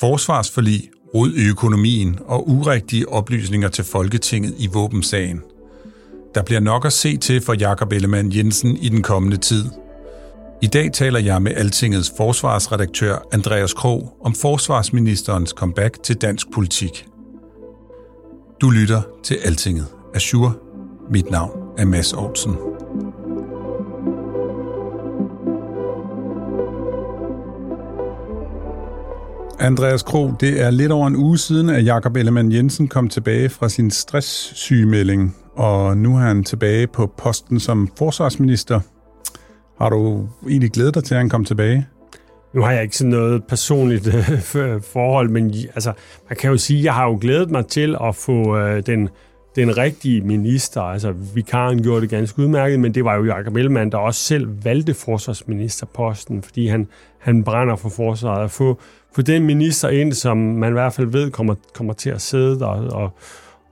Forsvarsforlig, rod i økonomien og urigtige oplysninger til Folketinget i våbensagen. Der bliver nok at se til for Jakob Ellemann Jensen i den kommende tid. I dag taler jeg med Altingets forsvarsredaktør Andreas Krog om forsvarsministerens comeback til dansk politik. Du lytter til Altinget. Azure. Mit navn er Mads Olsen. Andreas Kro, det er lidt over en uge siden, at Jakob Ellemann Jensen kom tilbage fra sin stresssygemelding, og nu er han tilbage på posten som forsvarsminister. Har du egentlig glædet dig til, at han kom tilbage? Nu har jeg ikke sådan noget personligt øh, forhold, men altså, man kan jo sige, at jeg har jo glædet mig til at få øh, den, den rigtige minister. Altså, vikaren gjorde det ganske udmærket, men det var jo Jakob Ellemann, der også selv valgte forsvarsministerposten, fordi han, han brænder for forsvaret. At få, få den minister ind, som man i hvert fald ved kommer, kommer til at sidde der og,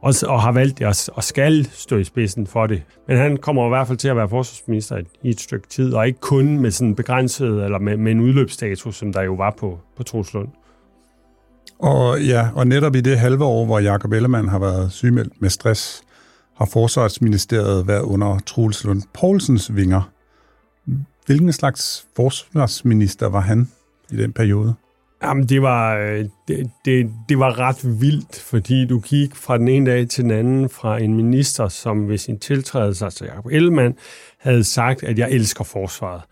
og, og har valgt at, og, skal stå i spidsen for det. Men han kommer i hvert fald til at være forsvarsminister i et stykke tid, og ikke kun med sådan begrænset, eller med, med en udløbsstatus, som der jo var på, på Troslund. Og ja, og netop i det halve år, hvor Jakob Ellemann har været sygemeldt med stress, har Forsvarsministeriet været under Troels Lund Poulsens vinger. Hvilken slags forsvarsminister var han i den periode? Jamen, det var, øh, det, det, det var ret vildt, fordi du gik fra den ene dag til den anden fra en minister, som ved sin tiltrædelse, altså Jacob Ellemann, havde sagt, at jeg elsker forsvaret.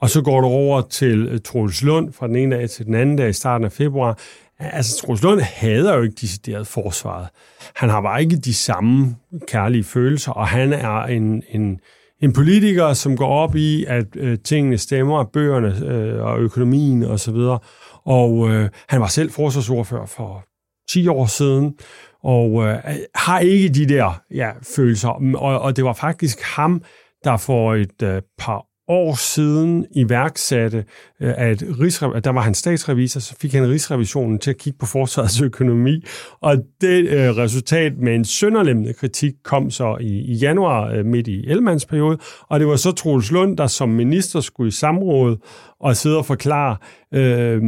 Og så går du over til øh, Troels Lund fra den ene dag til den anden dag i starten af februar. Altså, Troels Lund hader jo ikke decideret forsvaret. Han har bare ikke de samme kærlige følelser, og han er en, en, en politiker, som går op i, at øh, tingene stemmer, bøgerne øh, og økonomien osv., og, så videre, og øh, han var selv forsvarsordfører for 10 år siden, og øh, har ikke de der ja, følelser. Og, og det var faktisk ham, der for et øh, par år siden iværksatte, øh, at, rigsrev- at der var han statsrevisor, så fik han Rigsrevisionen til at kigge på forsvarets økonomi, og det øh, resultat med en sønderlemmende kritik kom så i, i januar øh, midt i Elmands periode, og det var så Troels Lund, der som minister skulle i samråd og sidde og forklare, øh,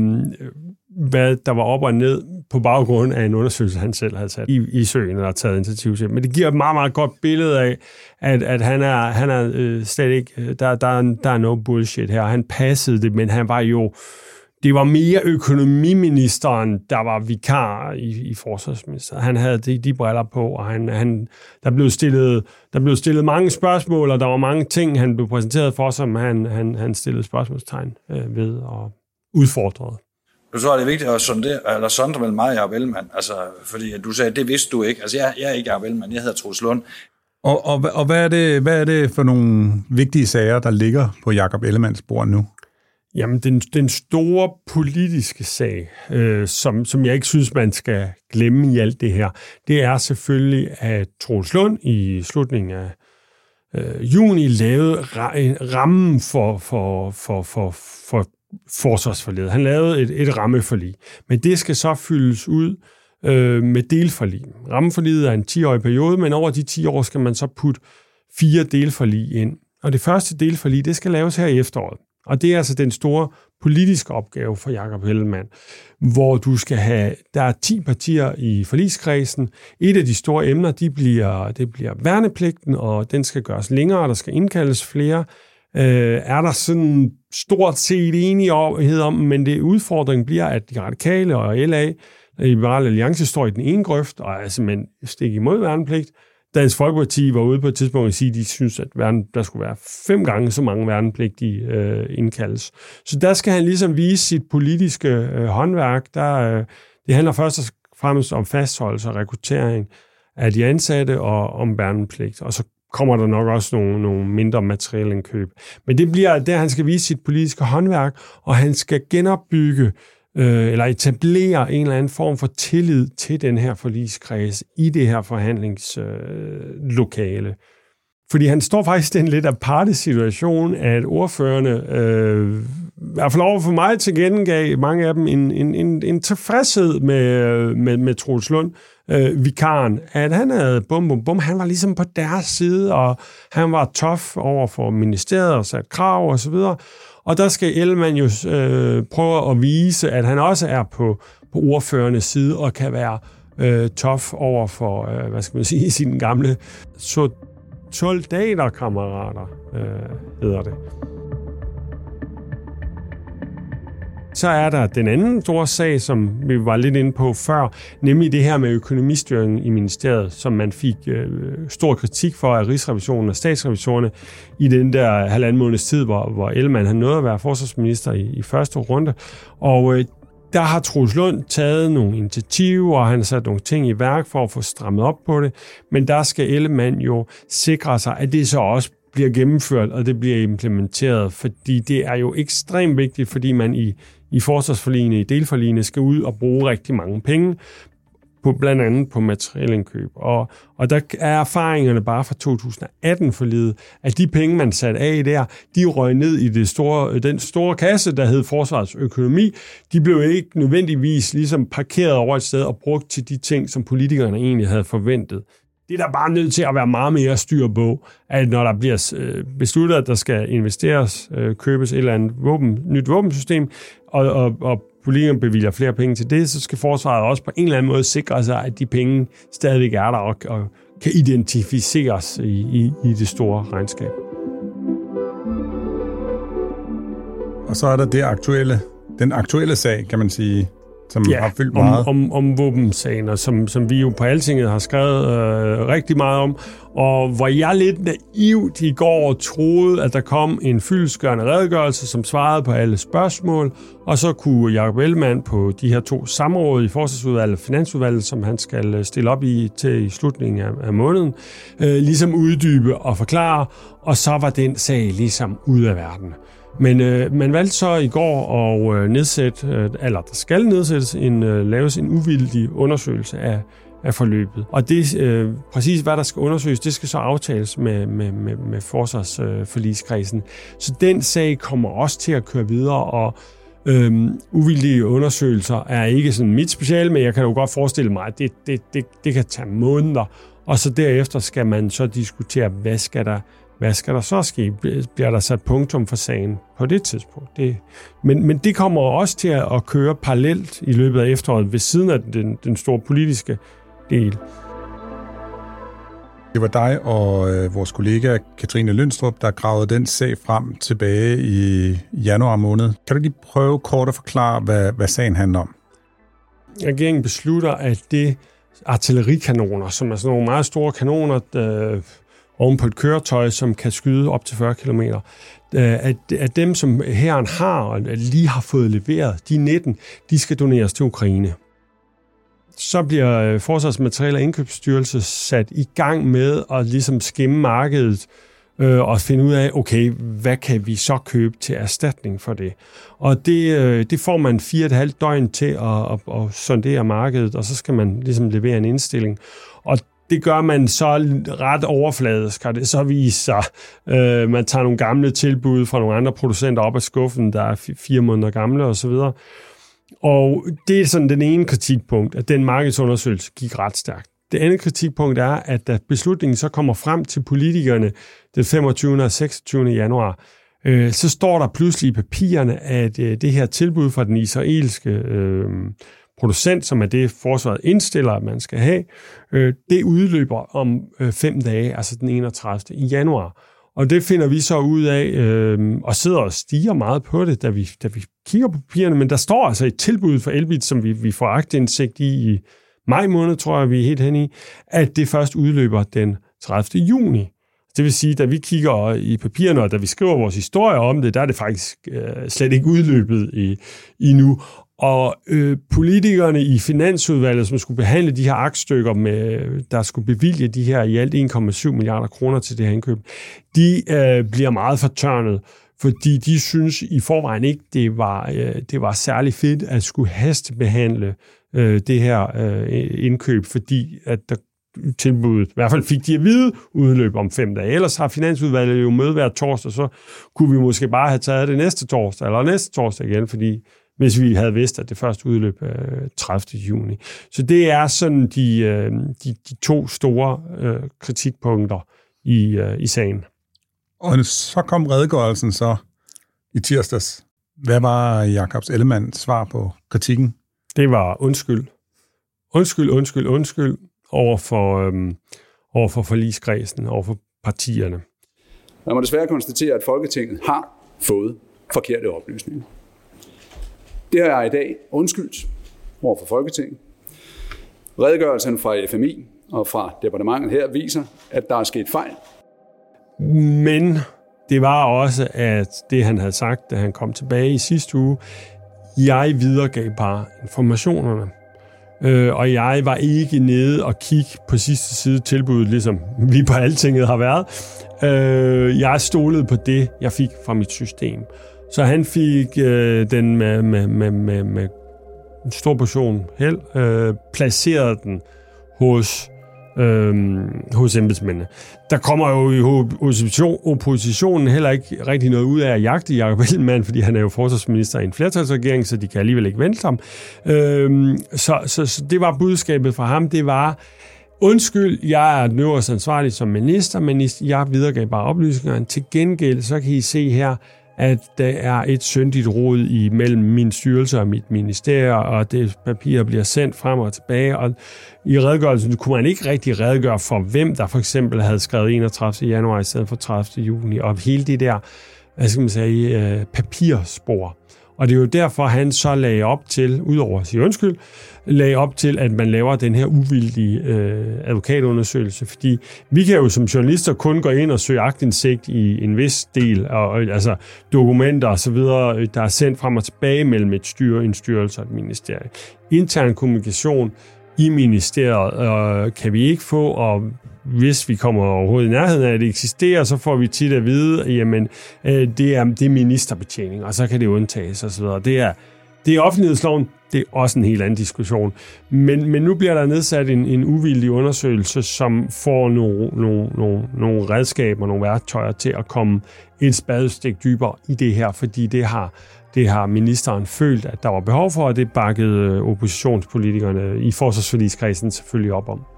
hvad der var op og ned på baggrund af en undersøgelse, han selv havde sat i, i søen eller taget initiativ til. Men det giver et meget, meget godt billede af, at, at han er, han er øh, slet ikke, øh, der, der, der er no bullshit her. Han passede det, men han var jo, det var mere økonomiministeren, der var vikar i, i forsvarsministeriet. Han havde de, de briller på, og han, han, der, blev stillet, der blev stillet mange spørgsmål, og der var mange ting, han blev præsenteret for, som han, han, han stillede spørgsmålstegn øh, ved og udfordrede. Du tror, det er vigtigt at sondere, eller sondre mellem mig og Jacob Ellemann, altså, fordi du sagde, det vidste du ikke. Altså, jeg, jeg er ikke Jacob Ellemann, jeg hedder Troels Lund. Og, og, og hvad, er det, hvad er det for nogle vigtige sager, der ligger på Jakob Ellemanns bord nu? Jamen, den, den store politiske sag, øh, som, som jeg ikke synes, man skal glemme i alt det her, det er selvfølgelig, at Troels Lund i slutningen af øh, juni lavede rammen for, for, for, for, for forsvarsforledet. Han lavede et, et rammeforlig, men det skal så fyldes ud øh, med delforlig. Rammeforliget er en 10-årig periode, men over de 10 år skal man så putte fire delforlig ind. Og det første delforlig, det skal laves her i efteråret. Og det er altså den store politiske opgave for Jakob Hellemann, hvor du skal have, der er 10 partier i forligskredsen. Et af de store emner, de bliver, det bliver værnepligten, og den skal gøres længere, der skal indkaldes flere. Øh, er der sådan stort set enighed om, men det udfordringen bliver, at de radikale og LA, Liberale Alliance, står i den ene grøft og er simpelthen stik imod værnepligt. Dansk Folkeparti var ude på et tidspunkt og sige, at de synes, at verden, der skulle være fem gange så mange værnepligtige øh, indkaldes. Så der skal han ligesom vise sit politiske øh, håndværk. Der, øh, det handler først og fremmest om fastholdelse og rekruttering af de ansatte og om værnepligt. Og så kommer der nok også nogle, nogle mindre materielle indkøb. Men det bliver der, han skal vise sit politiske håndværk, og han skal genopbygge øh, eller etablere en eller anden form for tillid til den her forligskreds i det her forhandlingslokale. Øh, fordi han står faktisk i en lidt aparte situation, at ordførende, øh, i hvert fald over for mig til gengav mange af dem en, en, en, en tilfredshed med, med, med Troels Lund, øh, vikaren, at han havde bum, bum, bum, han var ligesom på deres side, og han var tof over for ministeriet og sat krav og så videre. Og der skal Ellemann jo øh, prøve at vise, at han også er på, på ordførernes side og kan være øh, tof over for, øh, hvad skal man sige, sine gamle soldaterkammerater, øh, hedder det. Så er der den anden store sag, som vi var lidt inde på før, nemlig det her med økonomistyringen i ministeriet, som man fik øh, stor kritik for af Rigsrevisionen og statsrevisorerne i den der halvanden måneds tid, hvor, hvor Ellemann han nået at være forsvarsminister i, i første runde. Og øh, der har Troels Lund taget nogle initiativer, og han har sat nogle ting i værk for at få strammet op på det, men der skal Ellemann jo sikre sig, at det så også bliver gennemført, og det bliver implementeret, fordi det er jo ekstremt vigtigt, fordi man i i forsvarsforligene, i delforligene, skal ud og bruge rigtig mange penge, på, blandt andet på materielindkøb. Og, og der er erfaringerne bare fra 2018 forlidet, at de penge, man satte af der, de røg ned i det store, den store kasse, der hed Forsvarets økonomi. De blev ikke nødvendigvis ligesom parkeret over et sted og brugt til de ting, som politikerne egentlig havde forventet. Det er der bare nødt til at være meget mere styr på, at når der bliver øh, besluttet, at der skal investeres, øh, købes et eller andet våben, nyt våbensystem, og, og, og politikerne bevilger flere penge til det, så skal forsvaret også på en eller anden måde sikre sig, at de penge stadigvæk er der og, og kan identificeres i, i, i det store regnskab. Og så er der det aktuelle, den aktuelle sag, kan man sige, som ja, har fyldt meget. Om, om, om våbensagen, som, som vi jo på Altinget har skrevet øh, rigtig meget om, og hvor jeg lidt naivt i går troede, at der kom en fyldskørende redegørelse, som svarede på alle spørgsmål, og så kunne Jacob Ellemann på de her to samråd i Forsvarsudvalget og Finansudvalget, som han skal øh, stille op i til i slutningen af, af måneden, øh, ligesom uddybe og forklare, og så var den sag ligesom ud af verden. Men øh, man valgte så i går at øh, nedsætte, øh, eller der skal nedsættes en, øh, laves en uvildig undersøgelse af, af forløbet. Og det øh, præcis hvad der skal undersøges, det skal så aftales med, med, med, med forsvarsforligskredsen. Øh, så den sag kommer også til at køre videre, og Øhm, uvildige undersøgelser er ikke sådan mit speciale, men jeg kan jo godt forestille mig, at det, det, det, det kan tage måneder, og så derefter skal man så diskutere, hvad skal der hvad skal der så ske? Bliver der sat punktum for sagen på det tidspunkt? Det, men, men det kommer også til at køre parallelt i løbet af efteråret ved siden af den, den store politiske del. Det var dig og øh, vores kollega Katrine Lønstrup, der gravede den sag frem tilbage i januar måned. Kan du lige prøve kort at forklare, hvad, hvad sagen handler om? Regeringen beslutter, at det artillerikanoner, som er sådan nogle meget store kanoner, der oven på et køretøj, som kan skyde op til 40 km. Øh, at, at dem, som herren har og lige har fået leveret, de 19, de skal doneres til Ukraine. Så bliver øh, Forsvarsmateriel- og Indkøbsstyrelse sat i gang med at ligesom skimme markedet øh, og finde ud af, okay, hvad kan vi så købe til erstatning for det? Og det, øh, det får man fire et halvt døgn til at, at, at sondere markedet, og så skal man ligesom levere en indstilling. Og det gør man så ret overfladisk, har det så vist sig. Øh, man tager nogle gamle tilbud fra nogle andre producenter op af skuffen, der er fire måneder gamle osv. Og det er sådan den ene kritikpunkt, at den markedsundersøgelse gik ret stærkt. Det andet kritikpunkt er, at da beslutningen så kommer frem til politikerne den 25. og 26. januar, øh, så står der pludselig i papirerne, at øh, det her tilbud fra den israelske øh, producent, som er det, forsvaret indstiller, at man skal have, øh, det udløber om øh, fem dage, altså den 31. i januar. Og det finder vi så ud af, øh, og sidder og stiger meget på det, da vi, da vi kigger på papirerne. Men der står altså et tilbud for Elbit, som vi, vi får agtindsigt i i maj måned, tror jeg, vi er helt hen i, at det først udløber den 30. juni. Det vil sige, da vi kigger i papirerne, og da vi skriver vores historie om det, der er det faktisk øh, slet ikke udløbet i, i nu. Og øh, politikerne i Finansudvalget, som skulle behandle de her aktstykker, med, der skulle bevilge de her i alt 1,7 milliarder kroner til det her indkøb, de øh, bliver meget fortørnet, fordi de synes i forvejen ikke, det var, øh, det var særlig fedt at skulle hastebehandle øh, det her øh, indkøb, fordi at der tilbuddet, i hvert fald fik de at vide, udløb om fem dage. Ellers har Finansudvalget jo møde hver torsdag, så kunne vi måske bare have taget det næste torsdag, eller næste torsdag igen, fordi hvis vi havde vidst, at det første udløb øh, 30. juni. Så det er sådan de, øh, de, de to store øh, kritikpunkter i, øh, i sagen. Og så kom redegørelsen så i tirsdags. Hvad var Jakobs Ellemanns svar på kritikken? Det var undskyld. Undskyld, undskyld, undskyld over for, øhm, over for forligskredsen, over for partierne. Man må desværre konstatere, at Folketinget har fået forkerte oplysninger. Det har jeg i dag undskyldt over for Folketinget. Redegørelsen fra FMI og fra departementet her viser, at der er sket fejl. Men det var også, at det han havde sagt, da han kom tilbage i sidste uge, jeg videregav bare informationerne. Øh, og jeg var ikke nede og kigge på sidste side tilbuddet, ligesom vi på altinget har været. Øh, jeg stolede på det, jeg fik fra mit system. Så han fik øh, den med, med, med, med, med en stor portion held, øh, placeret den hos øh, hos embedsmændene. Der kommer jo i opposition, oppositionen heller ikke rigtig noget ud af at jagte Jacob Ellemann, fordi han er jo forsvarsminister i en flertalsregering, så de kan alligevel ikke vente ham. Øh, så, så, så det var budskabet fra ham, det var, Undskyld, jeg er den øverste ansvarlig som minister, men jeg videregav bare oplysningerne. Til gengæld, så kan I se her, at der er et syndigt rod imellem min styrelse og mit ministerium, og det papir bliver sendt frem og tilbage. Og i redegørelsen kunne man ikke rigtig redegøre for, hvem der for eksempel havde skrevet 31. januar i stedet for 30. juni, og hele det der, hvad skal man sige, øh, papirspor. Og det er jo derfor, han så lagde op til, udover at sige undskyld, lagde op til, at man laver den her uvildige øh, advokatundersøgelse. Fordi vi kan jo som journalister kun gå ind og søge agtindsigt i en vis del, og, og altså dokumenter osv., øh, der er sendt frem og tilbage mellem et styre, en styrelse og et ministerie. Intern kommunikation i ministeriet øh, kan vi ikke få, og hvis vi kommer overhovedet i nærheden af, at det eksisterer, så får vi tit at vide, jamen, øh, det, er, det er ministerbetjening, og så kan det undtages osv. Det er, det er offentlighedsloven, det er også en helt anden diskussion. Men, men nu bliver der nedsat en, en uvildig undersøgelse, som får nogle, nogle, nogle, nogle redskaber, nogle værktøjer til at komme et spadestik dybere i det her, fordi det har, det har ministeren følt, at der var behov for, og det bakkede øh, oppositionspolitikerne i forsvarsforligskredsen selvfølgelig op om.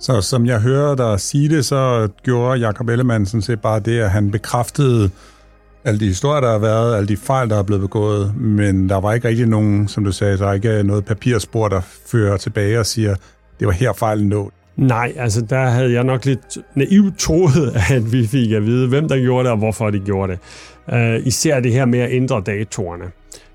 Så som jeg hører dig sige det, så gjorde Jakob Ellemann sådan set bare det, at han bekræftede alle de historier, der har været, alle de fejl, der er blevet begået, men der var ikke rigtig nogen, som du sagde, der er ikke noget papirspor, der fører tilbage og siger, det var her fejlen lå. Nej, altså der havde jeg nok lidt naivt troet, at vi fik at vide, hvem der gjorde det, og hvorfor de gjorde det. Uh, især det her med at ændre datorerne.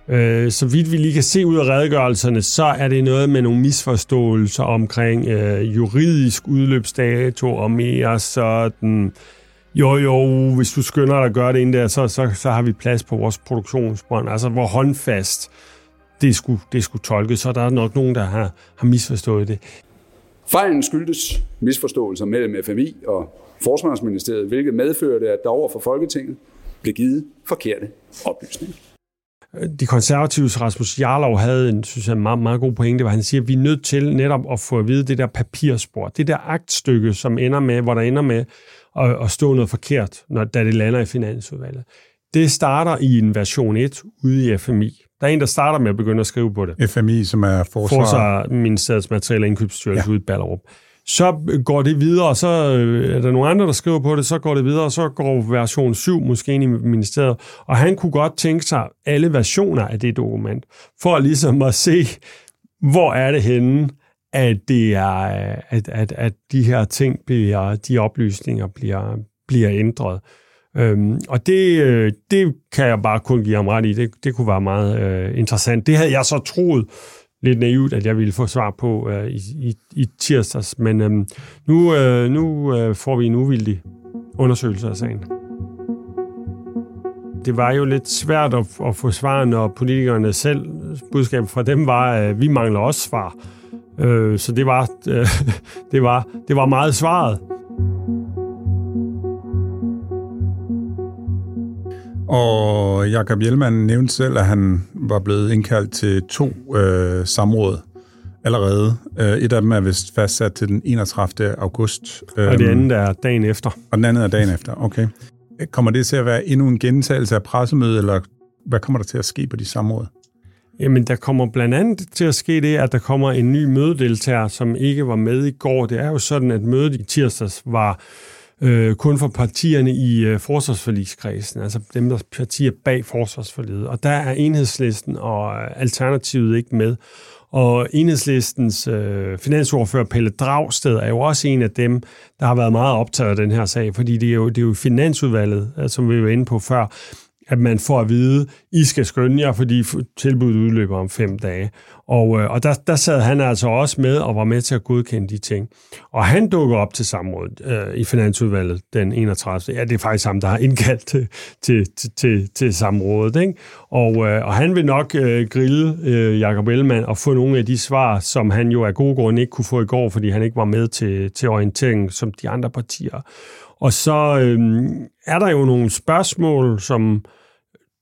Øh, så vidt vi lige kan se ud af redegørelserne, så er det noget med nogle misforståelser omkring øh, juridisk udløbsdato og mere sådan jo, jo, hvis du skynder dig at gøre det ind der, så, så, så har vi plads på vores produktionsbånd. Altså, hvor håndfast det skulle, det skulle tolkes, så der er nok nogen, der har, har misforstået det. Fejlen skyldtes misforståelser mellem FMI og Forsvarsministeriet, hvilket medførte, at der over for Folketinget blev givet forkerte oplysninger. De konservatives Rasmus Jarlov havde en, synes jeg, meget, meget god pointe, hvor han siger, at vi er nødt til netop at få at vide det der papirspor, det der aktstykke, som ender med, hvor der ender med at, at stå noget forkert, når, da det lander i finansudvalget. Det starter i en version 1 ude i FMI. Der er en, der starter med at begynde at skrive på det. FMI, som er forsvar... Forsvarsministeriets materiale indkøbsstyrelse ja. ude i Ballerup. Så går det videre, og så øh, er der nogle andre, der skriver på det, så går det videre, og så går version 7 måske ind i ministeriet. Og han kunne godt tænke sig alle versioner af det dokument, for ligesom at se, hvor er det henne, at, det er, at, at, at de her ting bliver, de oplysninger bliver, bliver ændret. Øhm, og det, øh, det kan jeg bare kun give ham ret i. Det, det kunne være meget øh, interessant. Det havde jeg så troet lidt naivt, at jeg ville få svar på øh, i, i, i tirsdags. Men øh, nu, øh, nu øh, får vi en uvildig undersøgelse af sagen. det var jo lidt svært at, at få svar, når politikerne selv, budskabet fra dem var, at vi mangler også svar. Øh, så det var, øh, det, var, det var meget svaret. Og Jakob Hjelmann nævnte selv, at han var blevet indkaldt til to øh, samråd allerede. Øh, et af dem er vist fastsat til den 31. august. Og det øhm, andet er dagen efter. Og den anden er dagen efter, okay. Kommer det til at være endnu en gentagelse af pressemødet, eller hvad kommer der til at ske på de samråd? Jamen, der kommer blandt andet til at ske det, at der kommer en ny mødedeltager, som ikke var med i går. Det er jo sådan, at mødet i tirsdags var øh, kun for partierne i øh, forsvarsforligskredsen, altså dem, der partier bag forsvarsforliget. Og der er enhedslisten og øh, Alternativet ikke med. Og enhedslistens øh, finansordfører Pelle Dragsted er jo også en af dem, der har været meget optaget af den her sag, fordi det er jo, det er jo finansudvalget, øh, som vi var inde på før, at man får at vide, I skal skynde jer, fordi tilbuddet udløber om fem dage. Og, øh, og der, der sad han altså også med og var med til at godkende de ting. Og han dukker op til samrådet øh, i Finansudvalget den 31. Ja, det er faktisk ham, der har indkaldt til, til, til, til, til samrådet. Ikke? Og, øh, og han vil nok øh, grille øh, Jacob Ellemann og få nogle af de svar, som han jo af gode grunde ikke kunne få i går, fordi han ikke var med til, til orienteringen som de andre partier. Og så øh, er der jo nogle spørgsmål, som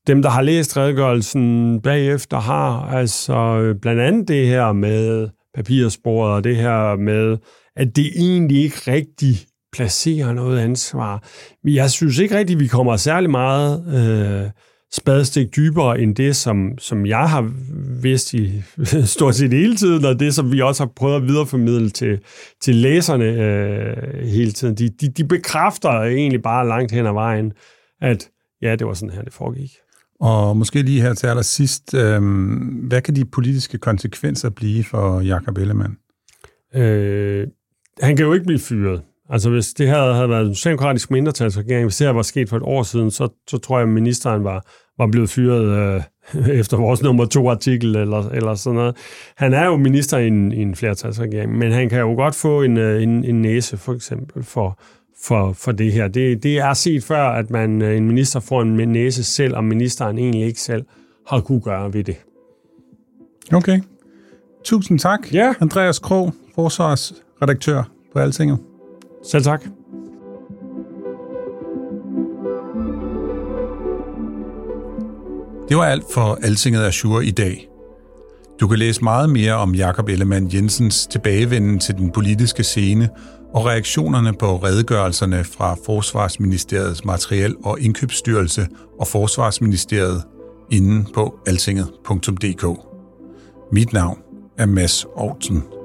dem, der har læst redegørelsen bagefter, har altså øh, blandt andet det her med papirsporet og det her med, at det egentlig ikke rigtig placerer noget ansvar. Jeg synes ikke rigtigt, vi kommer særlig meget øh, spadestik dybere end det, som, som jeg har vidst i stort set hele tiden, og det, som vi også har prøvet at videreformidle til, til læserne øh, hele tiden. De, de, de bekræfter egentlig bare langt hen ad vejen, at ja, det var sådan her, det foregik. Og måske lige her til allersidst, øh, hvad kan de politiske konsekvenser blive for Jakob Ellemann? Øh, han kan jo ikke blive fyret. Altså hvis det her havde været en socialdemokratisk mindretalsregering, hvis det her var sket for et år siden, så, så tror jeg, at ministeren var, var blevet fyret øh, efter vores nummer to artikel eller, eller sådan noget. Han er jo minister i en, i en flertalsregering, men han kan jo godt få en, øh, en, en næse for eksempel for, for, for det her. Det, det er set før, at man øh, en minister får en næse selv, og ministeren egentlig ikke selv har kunne gøre ved det. Okay. Tusind tak, ja. Andreas Krog, forsvarsredaktør på Altinget. Selv tak. Det var alt for Altinget Azure i dag. Du kan læse meget mere om Jakob Ellemann Jensens tilbagevenden til den politiske scene og reaktionerne på redegørelserne fra Forsvarsministeriets Materiel- og Indkøbsstyrelse og Forsvarsministeriet inden på altinget.dk. Mit navn er Mads Aarhusen.